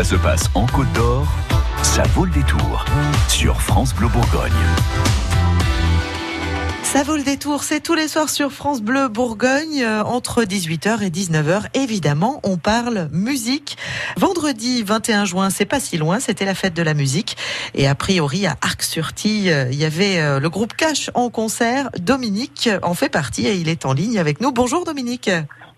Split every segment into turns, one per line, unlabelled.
Ça se passe en Côte d'Or, ça vaut le détour sur France Bleu Bourgogne.
Ça vaut le détour, c'est tous les soirs sur France Bleu Bourgogne, euh, entre 18h et 19h. Évidemment, on parle musique. Vendredi 21 juin, c'est pas si loin, c'était la fête de la musique. Et a priori, à Arc-sur-Tille, euh, il y avait euh, le groupe Cash en concert. Dominique en fait partie et il est en ligne avec nous. Bonjour Dominique.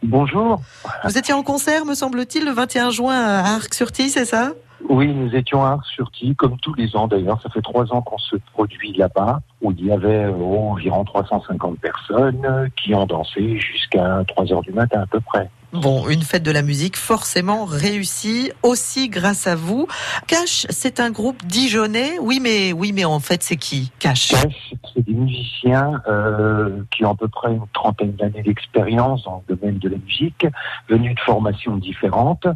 Bonjour.
Vous étiez en concert, me semble-t-il, le 21 juin à Arc-sur-Tille, c'est ça?
Oui, nous étions à Arc-sur-Tille, comme tous les ans d'ailleurs. Ça fait trois ans qu'on se produit là-bas, où il y avait euh, environ 350 personnes qui ont dansé jusqu'à 3 heures du matin à peu près.
Bon, une fête de la musique forcément réussie, aussi grâce à vous. Cash, c'est un groupe dijonnais. Oui, mais oui, mais en fait, c'est qui Cash?
C'est des musiciens euh, qui ont à peu près une trentaine d'années d'expérience dans le domaine de la musique, venus de formations différentes.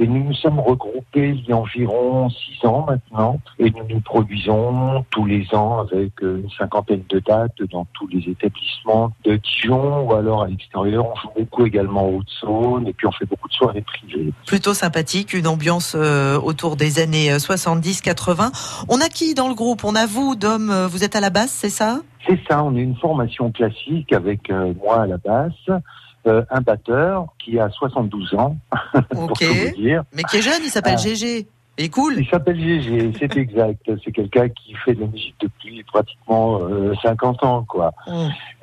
Et nous nous sommes regroupés il y a environ six ans maintenant. Et nous nous produisons tous les ans avec euh, une cinquantaine de dates dans tous les établissements de Dijon ou alors à l'extérieur. On joue beaucoup également au Haute-Saône et puis on fait beaucoup de soirées privées.
Plutôt sympathique, une ambiance euh, autour des années 70-80. On a qui dans le groupe? On a vous, Dom, euh, vous êtes à la basse, c'est ça?
C'est ça, on est une formation classique avec euh, moi à la basse. euh, un batteur qui a 72 ans, pour
Ok.
tout vous dire.
Mais qui est jeune, il s'appelle
Ah.
Il est cool.
Il s'appelle Gégé, c'est exact. C'est quelqu'un qui fait de la musique depuis pratiquement euh, 50 ans, quoi.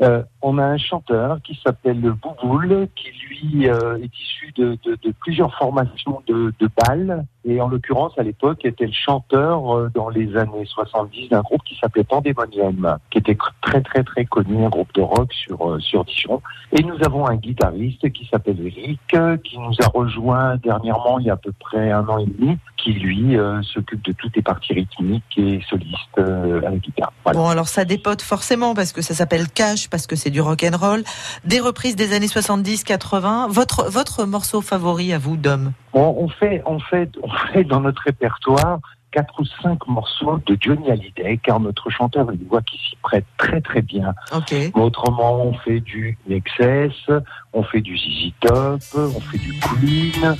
Euh, on a un chanteur qui s'appelle Bouboule, qui lui euh, est issu de, de- de plusieurs formations de, de bal, et en l'occurrence à l'époque était le chanteur euh, dans les années 70 d'un groupe qui s'appelait Pandemonium, qui était très très très connu, un groupe de rock sur euh, sur Dijon. Et nous avons un guitariste qui s'appelle Eric, euh, qui nous a rejoint dernièrement il y a à peu près un an et demi, qui lui euh, s'occupe de toutes les parties rythmiques et soliste euh, à la guitare. Voilà.
Bon, alors ça dépote forcément parce que ça s'appelle Cash, parce que c'est du rock and roll. Des reprises des années 70-80. Votre, votre morceau favori à vous, Dom?
On, on fait, on fait, on fait dans notre répertoire quatre ou cinq morceaux de Johnny Hallyday, car notre chanteur a une voix qui s'y prête très très bien.
Ok.
Mais autrement, on fait du Nexus, on fait du ZZ Top, on fait du Queen.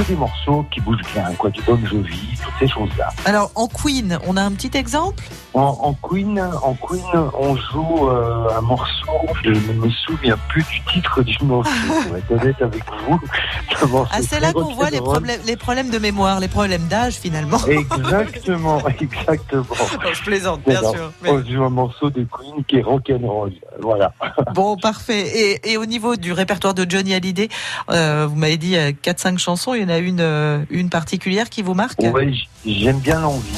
Que des morceaux qui bougent bien, quoi, du Bon Jovi, toutes ces choses-là.
Alors, en Queen, on a un petit exemple?
En, en Queen, en Queen, on joue euh, un morceau. Je ne me souviens plus du titre du morceau. Pour être honnête avec vous,
Ah, c'est là qu'on voit les problèmes, les problèmes de mémoire, les problèmes d'âge finalement.
Exactement, exactement.
Oh, je plaisante, bien sûr. mais-
On joue un morceau de Queen qui est rock'n'roll. Voilà.
Bon, parfait. Et, et au niveau du répertoire de Johnny Hallyday, euh, vous m'avez dit 4-5 chansons, il y en a une, euh, une particulière qui vous marque?
Ouais, j- j'aime bien l'envie.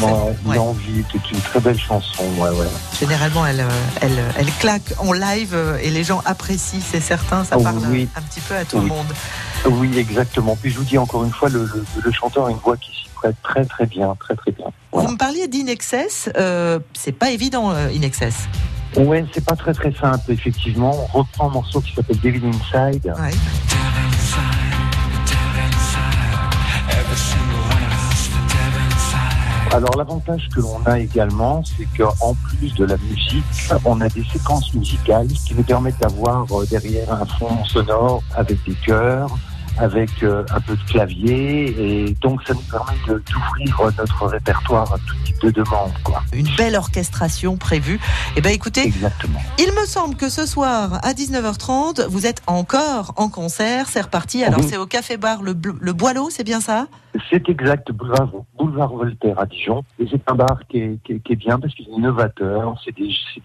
Parfait.
Ouais. L'envie, c'est une très belle chanson. Ouais, ouais.
Généralement, elle, euh, elle, elle claque en live euh, et les gens apprécient, c'est certain, ça parle
oui.
un petit peu à tout le monde.
Oui, exactement. Puis je vous dis encore une fois, le, le, le chanteur a une voix qui s'y prête très très bien, très très bien. Voilà.
Vous me parliez d'Inexcess, euh, c'est pas évident, euh, Inexcess.
Ouais, c'est pas très très simple, effectivement. On reprend un morceau qui s'appelle Devil Inside.
Ouais.
Alors l'avantage que l'on a également, c'est qu'en plus de la musique, on a des séquences musicales qui nous permettent d'avoir euh, derrière un fond sonore avec des chœurs, avec euh, un peu de clavier, et donc ça nous permet d'ouvrir notre répertoire à tout type de demande, quoi.
Une belle orchestration prévue. Eh ben, écoutez,
Exactement.
il me semble que ce soir à 19h30, vous êtes encore en concert. C'est reparti. Alors,
Oui.
c'est au Café Bar le, le Boileau, c'est bien ça?
C'est exact, boulevard, boulevard Voltaire à Dijon. Et c'est un bar qui est, qui est, qui est bien parce qu'il est innovateur. C'est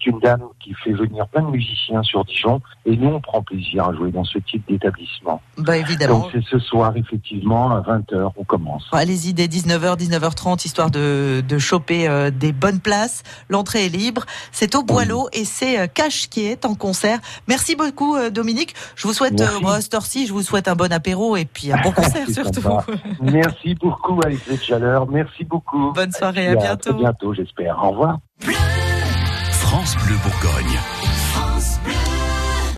une dame qui fait venir plein de musiciens sur Dijon. Et nous, on prend plaisir à jouer dans ce type d'établissement.
Bah évidemment.
Donc c'est ce soir, effectivement, à 20h, on commence.
Allez-y dès 19h, 19h30, histoire de, de choper euh, des bonnes places. L'entrée est libre. C'est au Boileau et c'est euh, Cash qui est en concert. Merci beaucoup euh, Dominique. Je vous souhaite,
Merci.
euh, moi, à cette heure-ci, je vous souhaite un bon apéro et puis un bon concert surtout.
sympa. Merci beaucoup, avec cette chaleur. Merci beaucoup.
Bonne soirée, à bientôt.
très bientôt, j'espère. Au revoir.
France Bleu Bourgogne.